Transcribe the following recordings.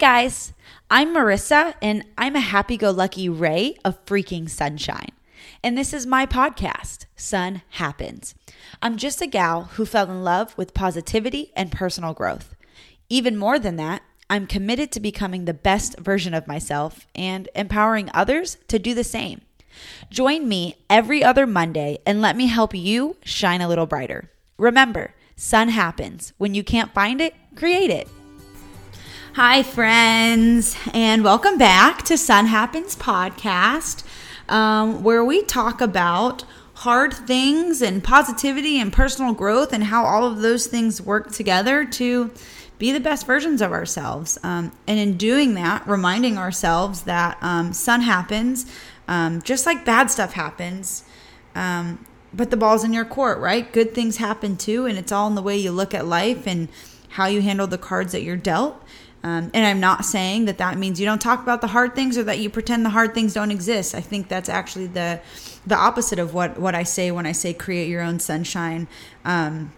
guys, I'm Marissa, and I'm a happy go lucky ray of freaking sunshine. And this is my podcast, Sun Happens. I'm just a gal who fell in love with positivity and personal growth. Even more than that, I'm committed to becoming the best version of myself and empowering others to do the same. Join me every other Monday and let me help you shine a little brighter. Remember, sun happens. When you can't find it, create it. Hi, friends, and welcome back to Sun Happens podcast, um, where we talk about hard things and positivity and personal growth and how all of those things work together to be the best versions of ourselves. Um, and in doing that, reminding ourselves that um, sun happens, um, just like bad stuff happens. Um, but the ball's in your court, right? Good things happen too, and it's all in the way you look at life and how you handle the cards that you're dealt. Um, and I'm not saying that that means you don't talk about the hard things or that you pretend the hard things don't exist. I think that's actually the the opposite of what what I say when I say create your own sunshine. Um,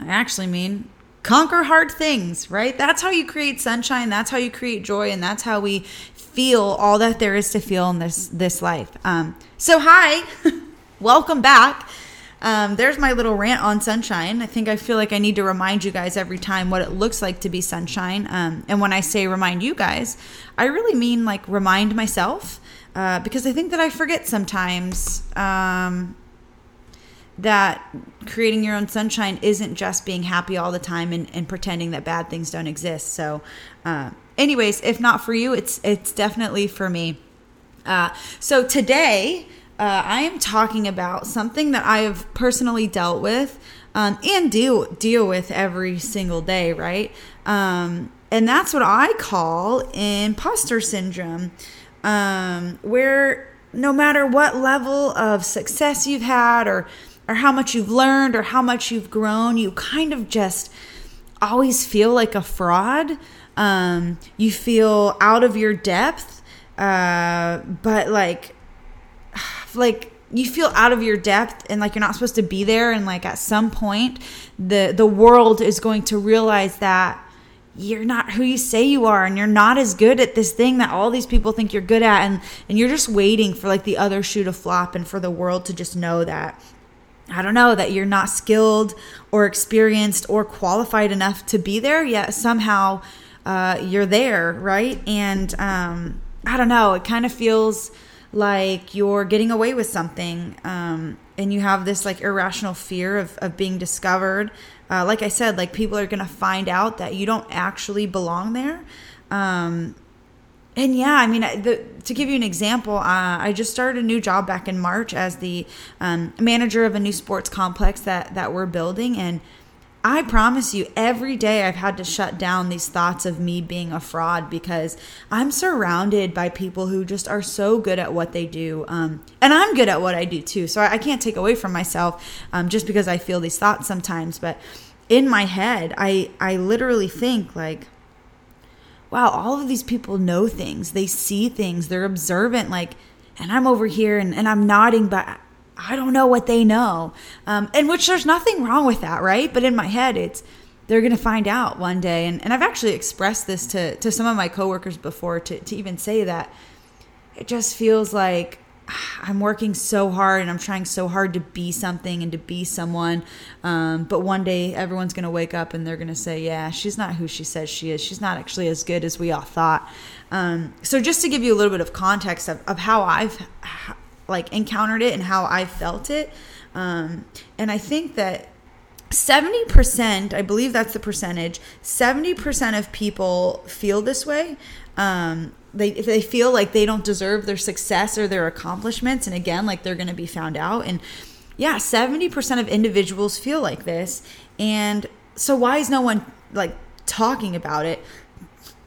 I actually mean conquer hard things, right? That's how you create sunshine. That's how you create joy, and that's how we feel all that there is to feel in this this life. Um, so hi, welcome back. Um, there's my little rant on sunshine. I think I feel like I need to remind you guys every time what it looks like to be sunshine. Um, and when I say remind you guys, I really mean like remind myself uh, because I think that I forget sometimes um, that creating your own sunshine isn't just being happy all the time and, and pretending that bad things don't exist. So, uh, anyways, if not for you, it's it's definitely for me. Uh, so today uh, I am talking about something that I have personally dealt with um, and deal deal with every single day, right? Um, and that's what I call imposter syndrome, um, where no matter what level of success you've had, or or how much you've learned, or how much you've grown, you kind of just always feel like a fraud. Um, you feel out of your depth, uh, but like like you feel out of your depth and like you're not supposed to be there. And like at some point the the world is going to realize that you're not who you say you are and you're not as good at this thing that all these people think you're good at. And and you're just waiting for like the other shoe to flop and for the world to just know that I don't know that you're not skilled or experienced or qualified enough to be there yet somehow uh, you're there right? And um, I don't know. It kind of feels like you're getting away with something um, and you have this like irrational fear of, of being discovered uh, like i said like people are gonna find out that you don't actually belong there. Um, and yeah i mean the, to give you an example uh, i just started a new job back in march as the um, manager of a new sports complex that that we're building and I promise you, every day I've had to shut down these thoughts of me being a fraud because I'm surrounded by people who just are so good at what they do. Um, and I'm good at what I do too. So I, can't take away from myself um, just because I feel these thoughts sometimes. But in my head, I, I literally think, like, wow, all of these people know things, they see things, they're observant. Like, and I'm over here and, and I'm nodding, but I don't know what they know. Um, and which there's nothing wrong with that, right? But in my head, it's they're going to find out one day. And, and I've actually expressed this to, to some of my coworkers before to, to even say that it just feels like I'm working so hard and I'm trying so hard to be something and to be someone. Um, but one day everyone's going to wake up and they're going to say, yeah, she's not who she says she is. She's not actually as good as we all thought. Um, so just to give you a little bit of context of, of how I've like encountered it and how I felt it. Um, and I think that 70%, I believe that's the percentage, 70% of people feel this way. Um, they, they feel like they don't deserve their success or their accomplishments, and again, like they're going to be found out. And yeah, 70% of individuals feel like this. And so, why is no one like talking about it?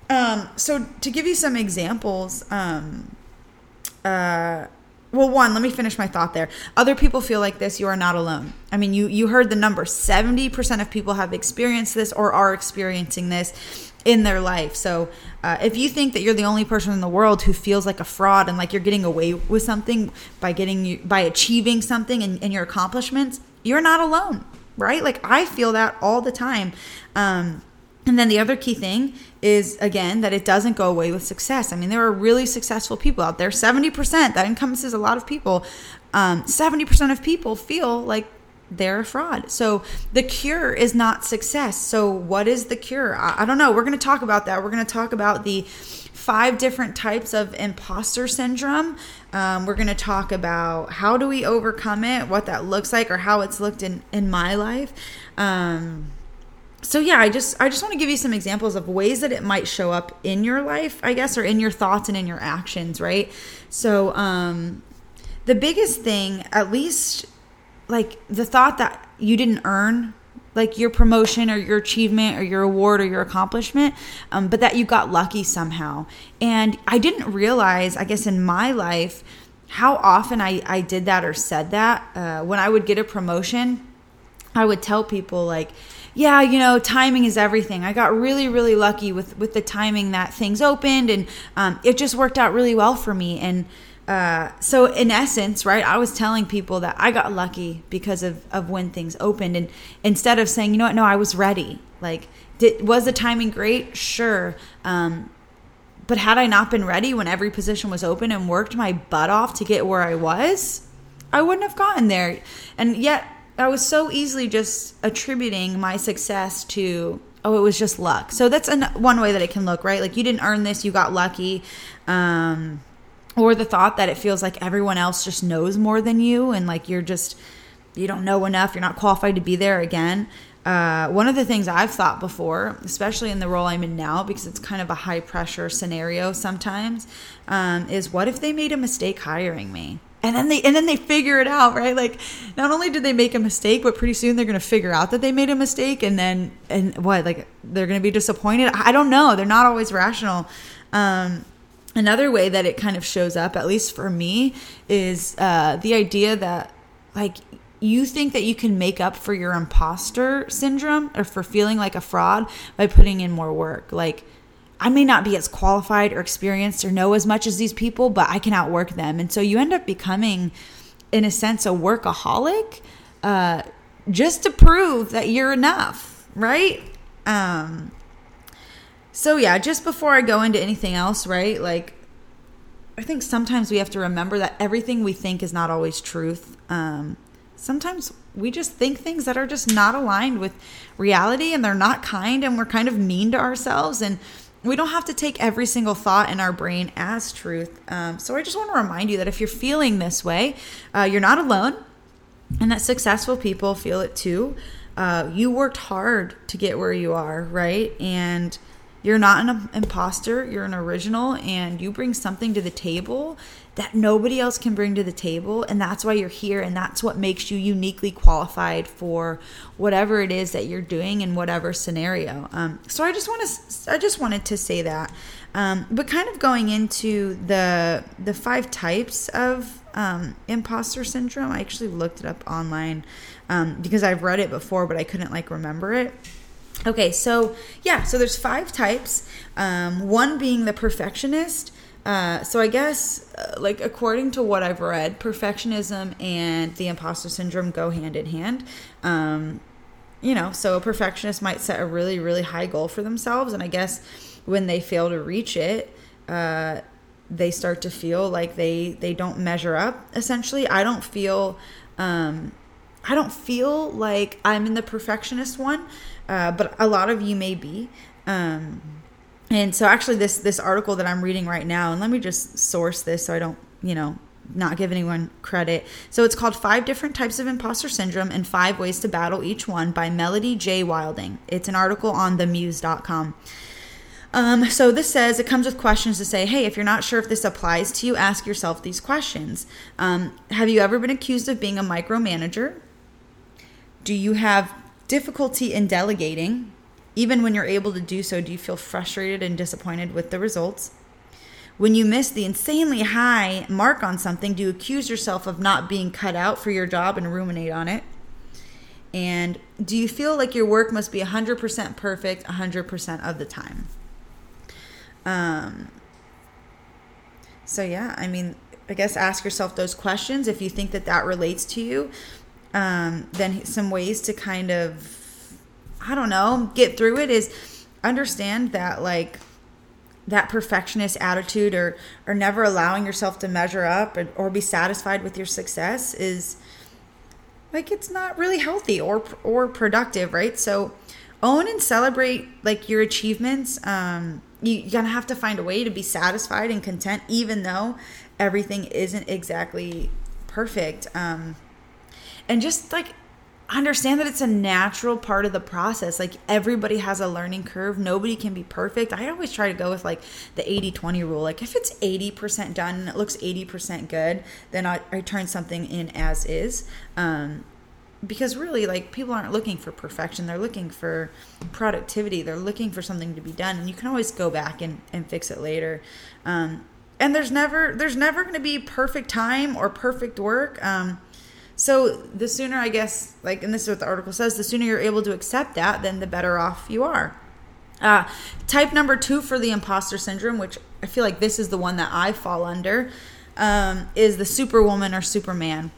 Um, so, to give you some examples, um, uh, well one let me finish my thought there. Other people feel like this you are not alone. I mean you you heard the number. 70% of people have experienced this or are experiencing this in their life. So uh, if you think that you're the only person in the world who feels like a fraud and like you're getting away with something by getting by achieving something in, in your accomplishments you're not alone right? Like i feel that all the time. Um And then the other key thing is again that it doesn't go away with success. I mean, there are really successful people out there. 70%, that encompasses a lot of people. Um, 70% of people feel like they're a fraud. So the cure is not success. So what is the cure? I, I don't know. We're going to talk about that. We're going to talk about the five different types of imposter syndrome. Um, we're going to talk about how do we overcome it, what that looks like, or how it's looked in in my life. Um, so yeah, I just I just want to give you some examples of ways that it might show up in your life, I guess, or in your thoughts and in your actions, right? So um, the biggest thing, at least, like the thought that you didn't earn like your promotion or your achievement or your award or your accomplishment, um, but that you got lucky somehow. And I didn't realize, I guess, in my life, how often I, I did that or said that. Uh, when I would get a promotion, I would tell people, like, yeah, you know, timing is everything. I got really, really lucky with with the timing that things opened, and um, it just worked out really well for me. And uh, so in essence, right, I was telling people that I got lucky because of, of when things opened. And instead of saying, you know what, no, I was ready. Like, did, was the timing great? Sure. Um, but had I not been ready when every position was open and worked my butt off to get where I was, I wouldn't have gotten there. And yet, I was so easily just attributing my success to, oh, it was just luck. So that's an, one way that it can look, right? Like, you didn't earn this, you got lucky. Um, or the thought that it feels like everyone else just knows more than you and like you're just you don't know enough you're not qualified to be there again uh, one of the things i've thought before especially in the role i'm in now because it's kind of a high pressure scenario sometimes um, is what if they made a mistake hiring me and then they and then they figure it out right? Like not only did they make a mistake but pretty soon they're going to figure out that they made a mistake and then and what like they're going to be disappointed? I don't know. They're not always rational. Um, another way that it kind of shows up at least for me is uh, the idea that like you think that you can make up for your imposter syndrome or for feeling like a fraud by putting in more work. Like I may not be as qualified or experienced or know as much as these people, but I can outwork them. And so you end up becoming, in a sense, a workaholic uh, just to prove that you're enough, right? Um, so yeah, just before I go into anything else, right? Like I think sometimes we have to remember that everything we think is not always truth. Um, sometimes we just think things that are just not aligned with reality and they're not kind and we're kind of mean to ourselves and we don't have to take every single thought in our brain as truth. Um, so I just want to remind you that if you're feeling this way, uh, you're not alone and that successful people feel it too. Uh, you worked hard to get where you are, right? And you're not an imposter, you're an original, and you bring something to the table that nobody else can bring to the table. And that's why you're here, and that's what makes you uniquely qualified for whatever it is that you're doing in whatever scenario. Um, so I just want to, I just wanted to say that. Um, but kind of going into the the five types of um, imposter syndrome, I actually looked it up online um, because I've read it before, but I couldn't like remember it. Okay, so yeah, so there's five types. Um, one being the perfectionist. Uh, so I guess, uh, like according to what I've read, perfectionism and the imposter syndrome go hand in hand. Um, you know, so a perfectionist might set a really, really high goal for themselves, and I guess when they fail to reach it, uh, they start to feel like they they don't measure up. Essentially, I don't feel. Um, I don't feel like I'm in the perfectionist one uh, but a lot of you may be. Um, and so actually this this article that I'm reading right now, and let me just source this so I don't, you know, not give anyone credit. So it's called Five Different Types of Imposter Syndrome and Five Ways to Battle Each One by Melody J. Wilding. It's an article on themuse.com. Um, so this says it comes with questions to say, hey, if you're not sure if this applies to you, ask yourself these questions. Um, have you ever been accused of being a micromanager? Do you have difficulty in delegating. Even when you're able to do so, do you feel frustrated and disappointed with the results? When you miss the insanely high mark on something, do you accuse yourself of not being cut out for your job and ruminate on it? And do you feel like your work must be 100% perfect 100% of the time? Um, so, yeah, I mean, I guess ask yourself those questions if you think that that relates to you um, then some ways to kind of I don't know get through it is understand that like that perfectionist attitude or or never allowing yourself to measure up or, or be satisfied with your success is like it's not really healthy or or productive right? So own and celebrate like your achievements. Um you, you're gonna have to find a way to be satisfied and content even though everything isn't exactly perfect. Um and just like understand that it's a natural part of the process. Like everybody has a learning curve. Nobody can be perfect. I always try to go with like the 80 20 rule. Like if it's 80% done and it looks 80% good, then I, I turn something in as is. Um, because really, like people aren't looking for perfection, they're looking for productivity, they're looking for something to be done, and you can always go back and, and fix it later. Um, and there's never there's never going to be perfect time or perfect work. Um, so the sooner, I guess, like, and this is what the article says, the sooner you're able to accept that, then the better off you are. Uh, type number two for the imposter syndrome, which I feel like this is the one that I fall under, um, is the superwoman or superman.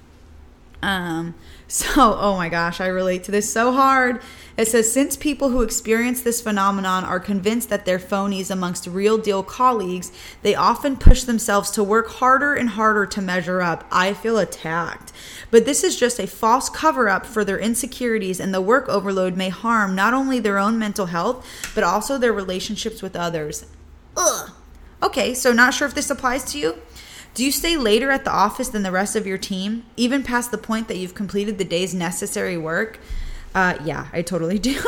Um, so, oh my gosh, I relate to this so hard. It says since people who experience this phenomenon are convinced that they're phonies amongst real deal colleagues, they often push themselves to work harder and harder to measure up. I feel attacked. But this is just a false cover up for their insecurities, and the work overload may harm not only their own mental health, but also their relationships with others. Ugh. Okay, so not sure if this applies to you. Do you stay later at the office than the rest of your team, even past the point that you've completed the day's necessary work? Uh, yeah, I totally do.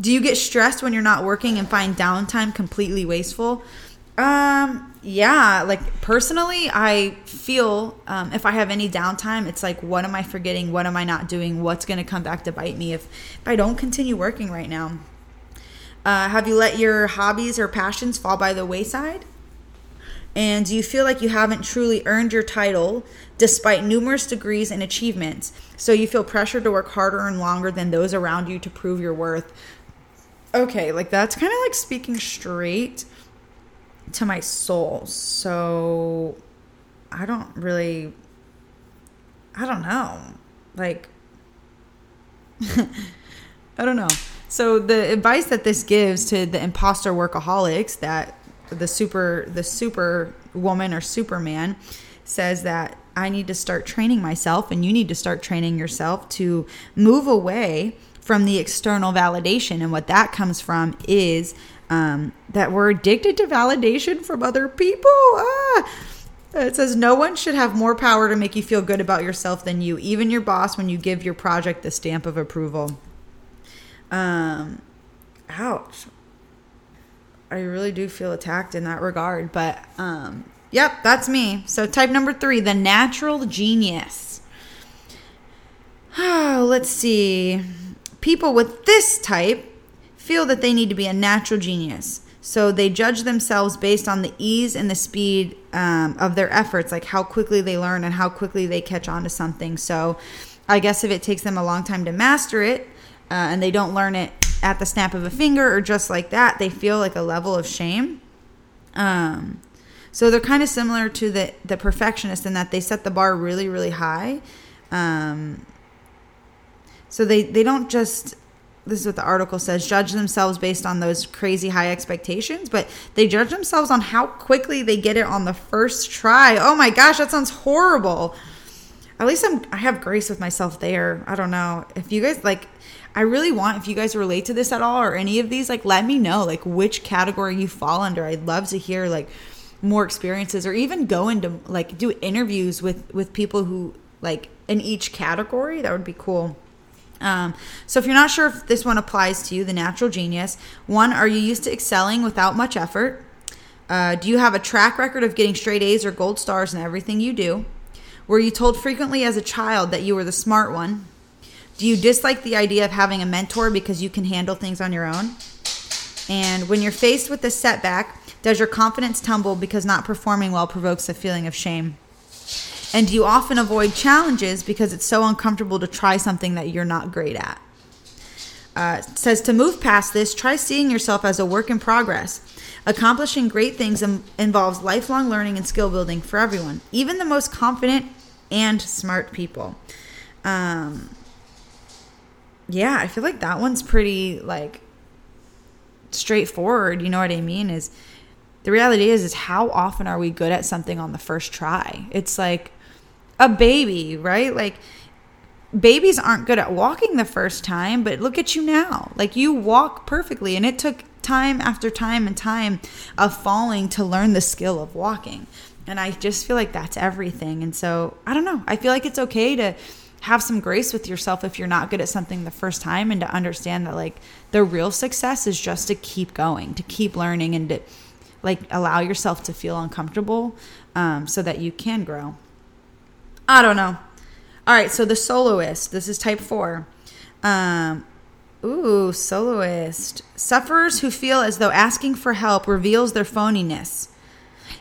do you get stressed when you're not working and find downtime completely wasteful? Um, yeah, like personally, I feel um, if I have any downtime, it's like, what am I forgetting? What am I not doing? What's going to come back to bite me if, if I don't continue working right now? Uh, have you let your hobbies or passions fall by the wayside? And you feel like you haven't truly earned your title despite numerous degrees and achievements? So you feel pressured to work harder and longer than those around you to prove your worth? Okay, like that's kind of like speaking straight to my soul. So I don't really, I don't know. Like, I don't know. So the advice that this gives to the imposter workaholics that the super the super woman or superman says that I need to start training myself and you need to start training yourself to move away from the external validation. And what that comes from is um, that we're addicted to validation from other people. Ah! it says no one should have more power to make you feel good about yourself than you even your boss when you give your project the stamp of approval. Um ouch I really do feel attacked in that regard. But um, yep, that's me. So type number three, the natural genius. Oh, let's see. People with this type feel that they need to be a natural genius. So they judge themselves based on the ease and the speed um, of their efforts, like how quickly they learn and how quickly they catch on to something. So I guess if it takes them a long time to master it uh, and they don't learn it at the snap of a finger or just like that, they feel like a level of shame. Um, so they're kind of similar to the the perfectionist in that they set the bar really really high. Um, so they they don't just this is what the article says judge themselves based on those crazy high expectations but they judge themselves on how quickly they get it on the first try oh my gosh that sounds horrible at least i'm i have grace with myself there i don't know if you guys like I really want if you guys relate to this at all or any of these, like let me know like which category you fall under. I'd love to hear like more experiences or even go into like do interviews with with people who like in each category. That would be cool. Um, so if you're not sure if this one applies to you, the natural genius, one, are you used to excelling without much effort? Uh, do you have a track record of getting straight A's or gold stars in everything you do? Were you told frequently as a child that you were the smart one? Do you dislike the idea of having a mentor because you can handle things on your own? And when you're faced with a setback, does your confidence tumble because not performing well provokes a feeling of shame? And do you often avoid challenges because it's so uncomfortable to try something that you're not great at? Uh, says to move past this, try seeing yourself as a work in progress. Accomplishing great things Im- involves lifelong learning and skill building for everyone, even the most confident and smart people. Um, yeah, I feel like that one's pretty like straightforward. You know what I mean? Is the reality is is how often are we good at something on the first try? It's like a baby, right? Like babies aren't good at walking the first time, but look at you now. Like you walk perfectly and it took time after time and time of falling to learn the skill of walking. And I just feel like that's everything. And so, I don't know. I feel like it's okay to have some grace with yourself if you're not good at something the first time and to understand that like the real success is just to keep going, to keep learning and to like allow yourself to feel uncomfortable um, so that you can grow. I don't know. All right, so the soloist. This is type four. Um, ooh, soloist. Sufferers who feel as though asking for help reveals their phoniness.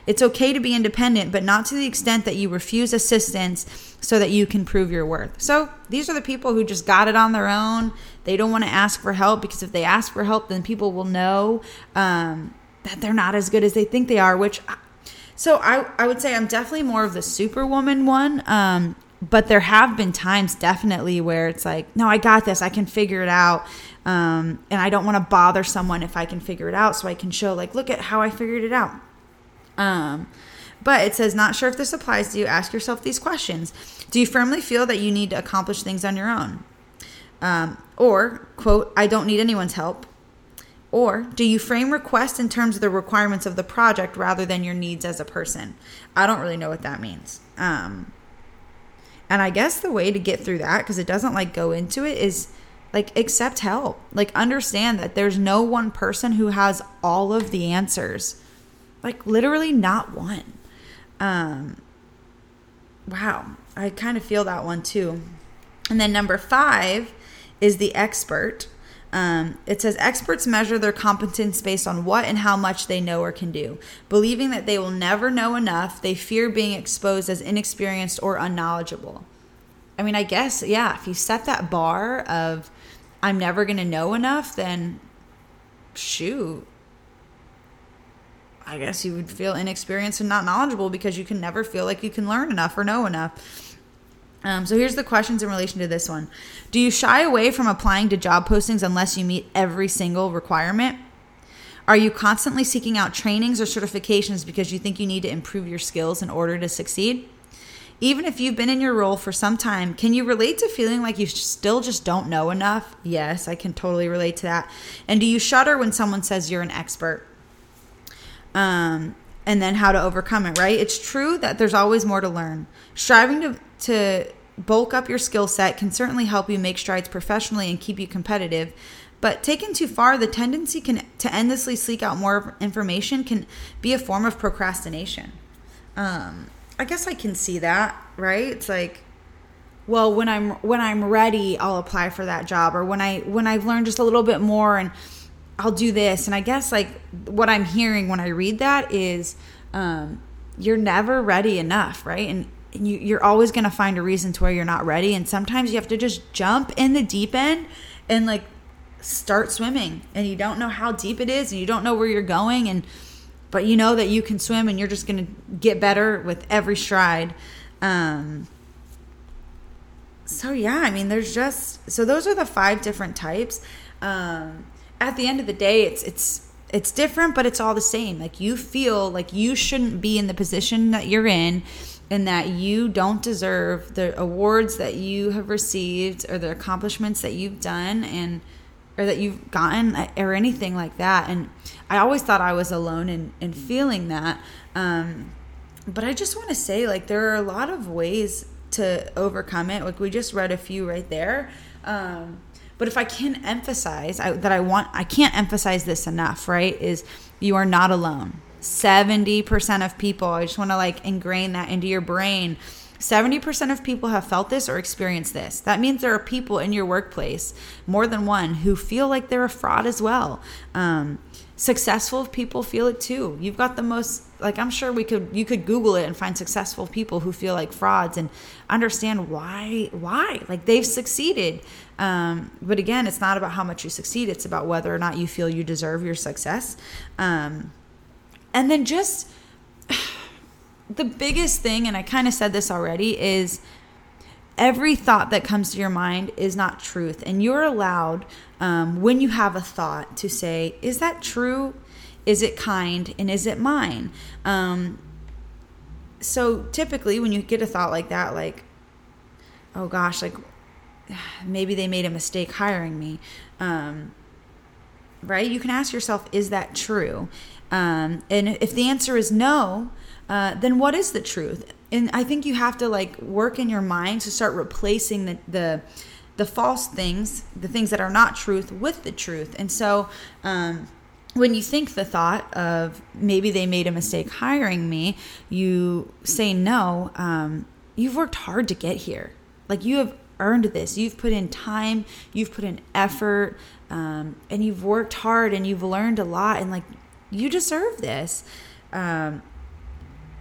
It's okay to be independent, but not to the extent that you refuse assistance so that you can prove your worth. So these are the people who just got it on their own. They don't want to ask for help because if they ask for help, then people will know um, that they're not as good as they think they are. Which, so I I would say I'm definitely more of the superwoman one. Um, but there have been times definitely where it's like, no, I got this. I can figure it out. Um, and I don't want to bother someone if I can figure it out, so I can show like, look at how I figured it out. Um, but it says, not sure if this applies to you. Ask yourself these questions. Do you firmly feel that you need to accomplish things on your own? Um, or, quote, I don't need anyone's help. Or do you frame requests in terms of the requirements of the project rather than your needs as a person? I don't really know what that means. Um, and I guess the way to get through that, because it doesn't like go into it, is like accept help. Like understand that there's no one person who has all of the answers. Like literally not one. Um, wow, I kind of feel that one too. And then number five is the expert. Um, it says experts measure their competence based on what and how much they know or can do. Believing that they will never know enough, they fear being exposed as inexperienced or unknowledgeable. I mean, I guess, yeah, if you set that bar of I'm never going to know enough, then shoot, I guess you would feel inexperienced and not knowledgeable because you can never feel like you can learn enough or know enough. Um, so here's the questions in relation to this one Do you shy away from applying to job postings unless you meet every single requirement? Are you constantly seeking out trainings or certifications because you think you need to improve your skills in order to succeed? Even if you've been in your role for some time, can you relate to feeling like you still just don't know enough? Yes, I can totally relate to that. And do you shudder when someone says you're an expert? um, and then how to overcome it, right? It's true that there's always more to learn. Striving to, to bulk up your skill set can certainly help you make strides professionally and keep you competitive. But taken too far, the tendency can to endlessly seek out more information can be a form of procrastination. Um, I guess I can see that, right? It's like, well, when I'm when I'm ready, I'll apply for that job, or when I when I've learned just a little bit more and I'll do this. And I guess like what I'm hearing when I read that is um, you're never ready enough, right? And, and you, you're always going to find a reason to where you're not ready. And sometimes you have to just jump in the deep end and like start swimming. And you don't know how deep it is and you don't know where you're going. And but you know that you can swim and you're just going to get better with every stride. Um, so yeah, I mean, there's just so those are the five different types. Um, at the end of the day, it's it's it's different, but it's all the same. Like you feel like you shouldn't be in the position that you're in and that you don't deserve the awards that you have received or the accomplishments that you've done and or that you've gotten or anything like that. And I always thought I was alone in, in feeling that. Um, but I just want to say, like, there are a lot of ways to overcome it. Like, we just read a few right there. Um, but if I can emphasize I, that I want, I can't emphasize this enough, right? Is you are not alone. 70% of people, I just want to like ingrain that into your brain. 70% of people have felt this or experienced this. That means there are people in your workplace, more than one, who feel like they're a fraud as well. Um, successful people feel it too. You've got the most like I'm sure we could you could google it and find successful people who feel like frauds and understand why why like they've succeeded. Um, but again, it's not about how much you succeed, it's about whether or not you feel you deserve your success. Um, and then just the biggest thing and I kind of said this already is every thought that comes to your mind is not truth. And you're allowed, um, when you have a thought, to say, Is that true? Is it kind? And is it mine? Um, so typically, when you get a thought like that, like, oh gosh, like maybe they made a mistake hiring me, um, right? You can ask yourself, is that true? Um, and if the answer is no, uh, then what is the truth? And I think you have to like work in your mind to start replacing the, the the false things, the things that are not truth, with the truth. And so, um, when you think the thought of maybe they made a mistake hiring me, you say no. Um, you've worked hard to get here. Like you have earned this. You've put in time, you've put in effort, um, and you've worked hard and you've learned a lot. And like you deserve this. Um,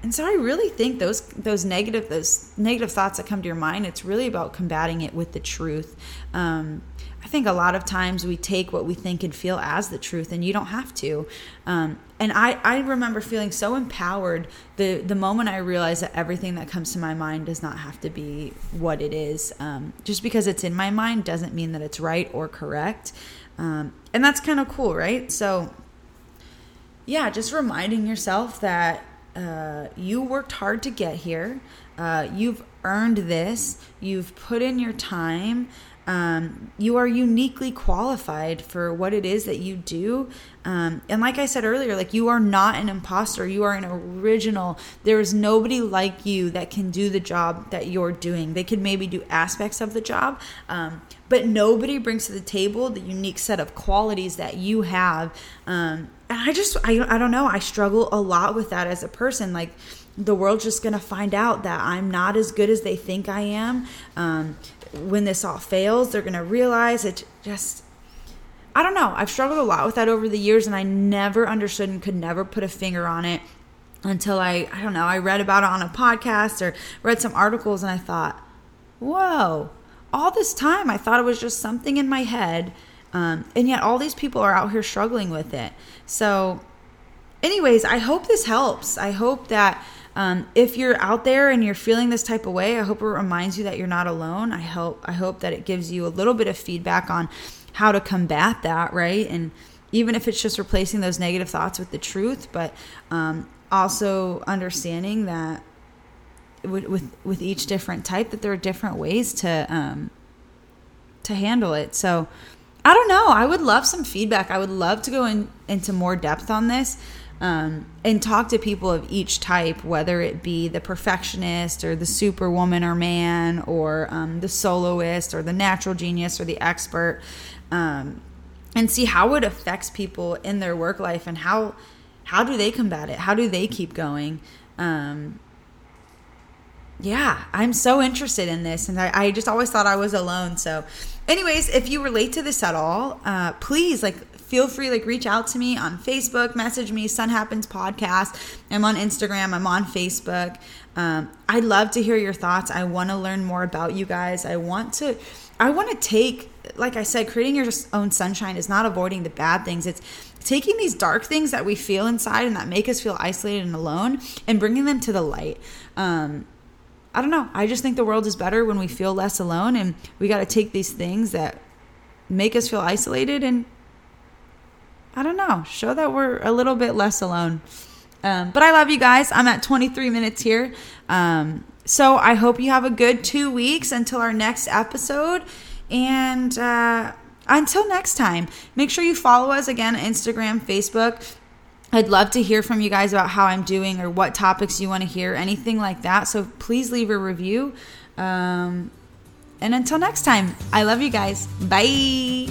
and so I really think those those negative those negative thoughts that come to your mind, it's really about combating it with the truth. Um, I think a lot of times we take what we think and feel as the truth, and you don't have to. Um, and I, I remember feeling so empowered the the moment I realized that everything that comes to my mind does not have to be what it is. Um, just because it's in my mind doesn't mean that it's right or correct. Um, and that's kind of cool, right? So, yeah, just reminding yourself that uh, you worked hard to get here. Uh, you've earned this. You've put in your time. Um, you are uniquely qualified for what it is that you do. Um, and like I said earlier, like you are not an imposter. You are an original. There is nobody like you that can do the job that you're doing. They could maybe do aspects of the job, um, but nobody brings to the table the unique set of qualities that you have. Um, and I just, I, I don't know. I struggle a lot with that as a person. Like, the world's just going to find out that I'm not as good as they think I am. Um, when this all fails, they're going to realize it just I don't know. I've struggled a lot with that over the years and I never understood and could never put a finger on it until I I don't know, I read about it on a podcast or read some articles and I thought, "Whoa. All this time I thought it was just something in my head." Um, and yet all these people are out here struggling with it. So anyways, I hope this helps. I hope that um, if you're out there and you're feeling this type of way, I hope it reminds you that you're not alone. I hope I hope that it gives you a little bit of feedback on how to combat that, right? And even if it's just replacing those negative thoughts with the truth, but um, also understanding that with, with, with each different type that there are different ways to um, to handle it. So I don't know. I would love some feedback. I would love to go in, into more depth on this um, and talk to people of each type, whether it be the perfectionist or the superwoman or man or um, the soloist or the natural genius or the expert, um, and see how it affects people in their work life and how how do they combat it? How do they keep going? Um, yeah, I'm so interested in this, and I, I, just always thought I was alone. So, anyways, if you relate to this at all, uh, please like feel free like reach out to me on Facebook, message me, Sun Happens Podcast. I'm on Instagram, I'm on Facebook. Um, I'd love to hear your thoughts. I want to learn more about you guys. I want to I want to take like I said, creating your own sunshine is not avoiding the bad things. It's taking these dark things that we feel inside and that make us feel isolated and alone and bringing them to the light. Um, I don't know. I just think the world is better when we feel less alone, and we got to take these things that make us feel isolated and I don't know, show that we're a little bit less alone. Um, but I love you guys. I'm at 23 minutes here. Um, so I hope you have a good two weeks until our next episode. And uh, until next time, make sure you follow us again Instagram, Facebook. I'd love to hear from you guys about how I'm doing or what topics you want to hear, anything like that. So please leave a review. Um, and until next time, I love you guys. Bye.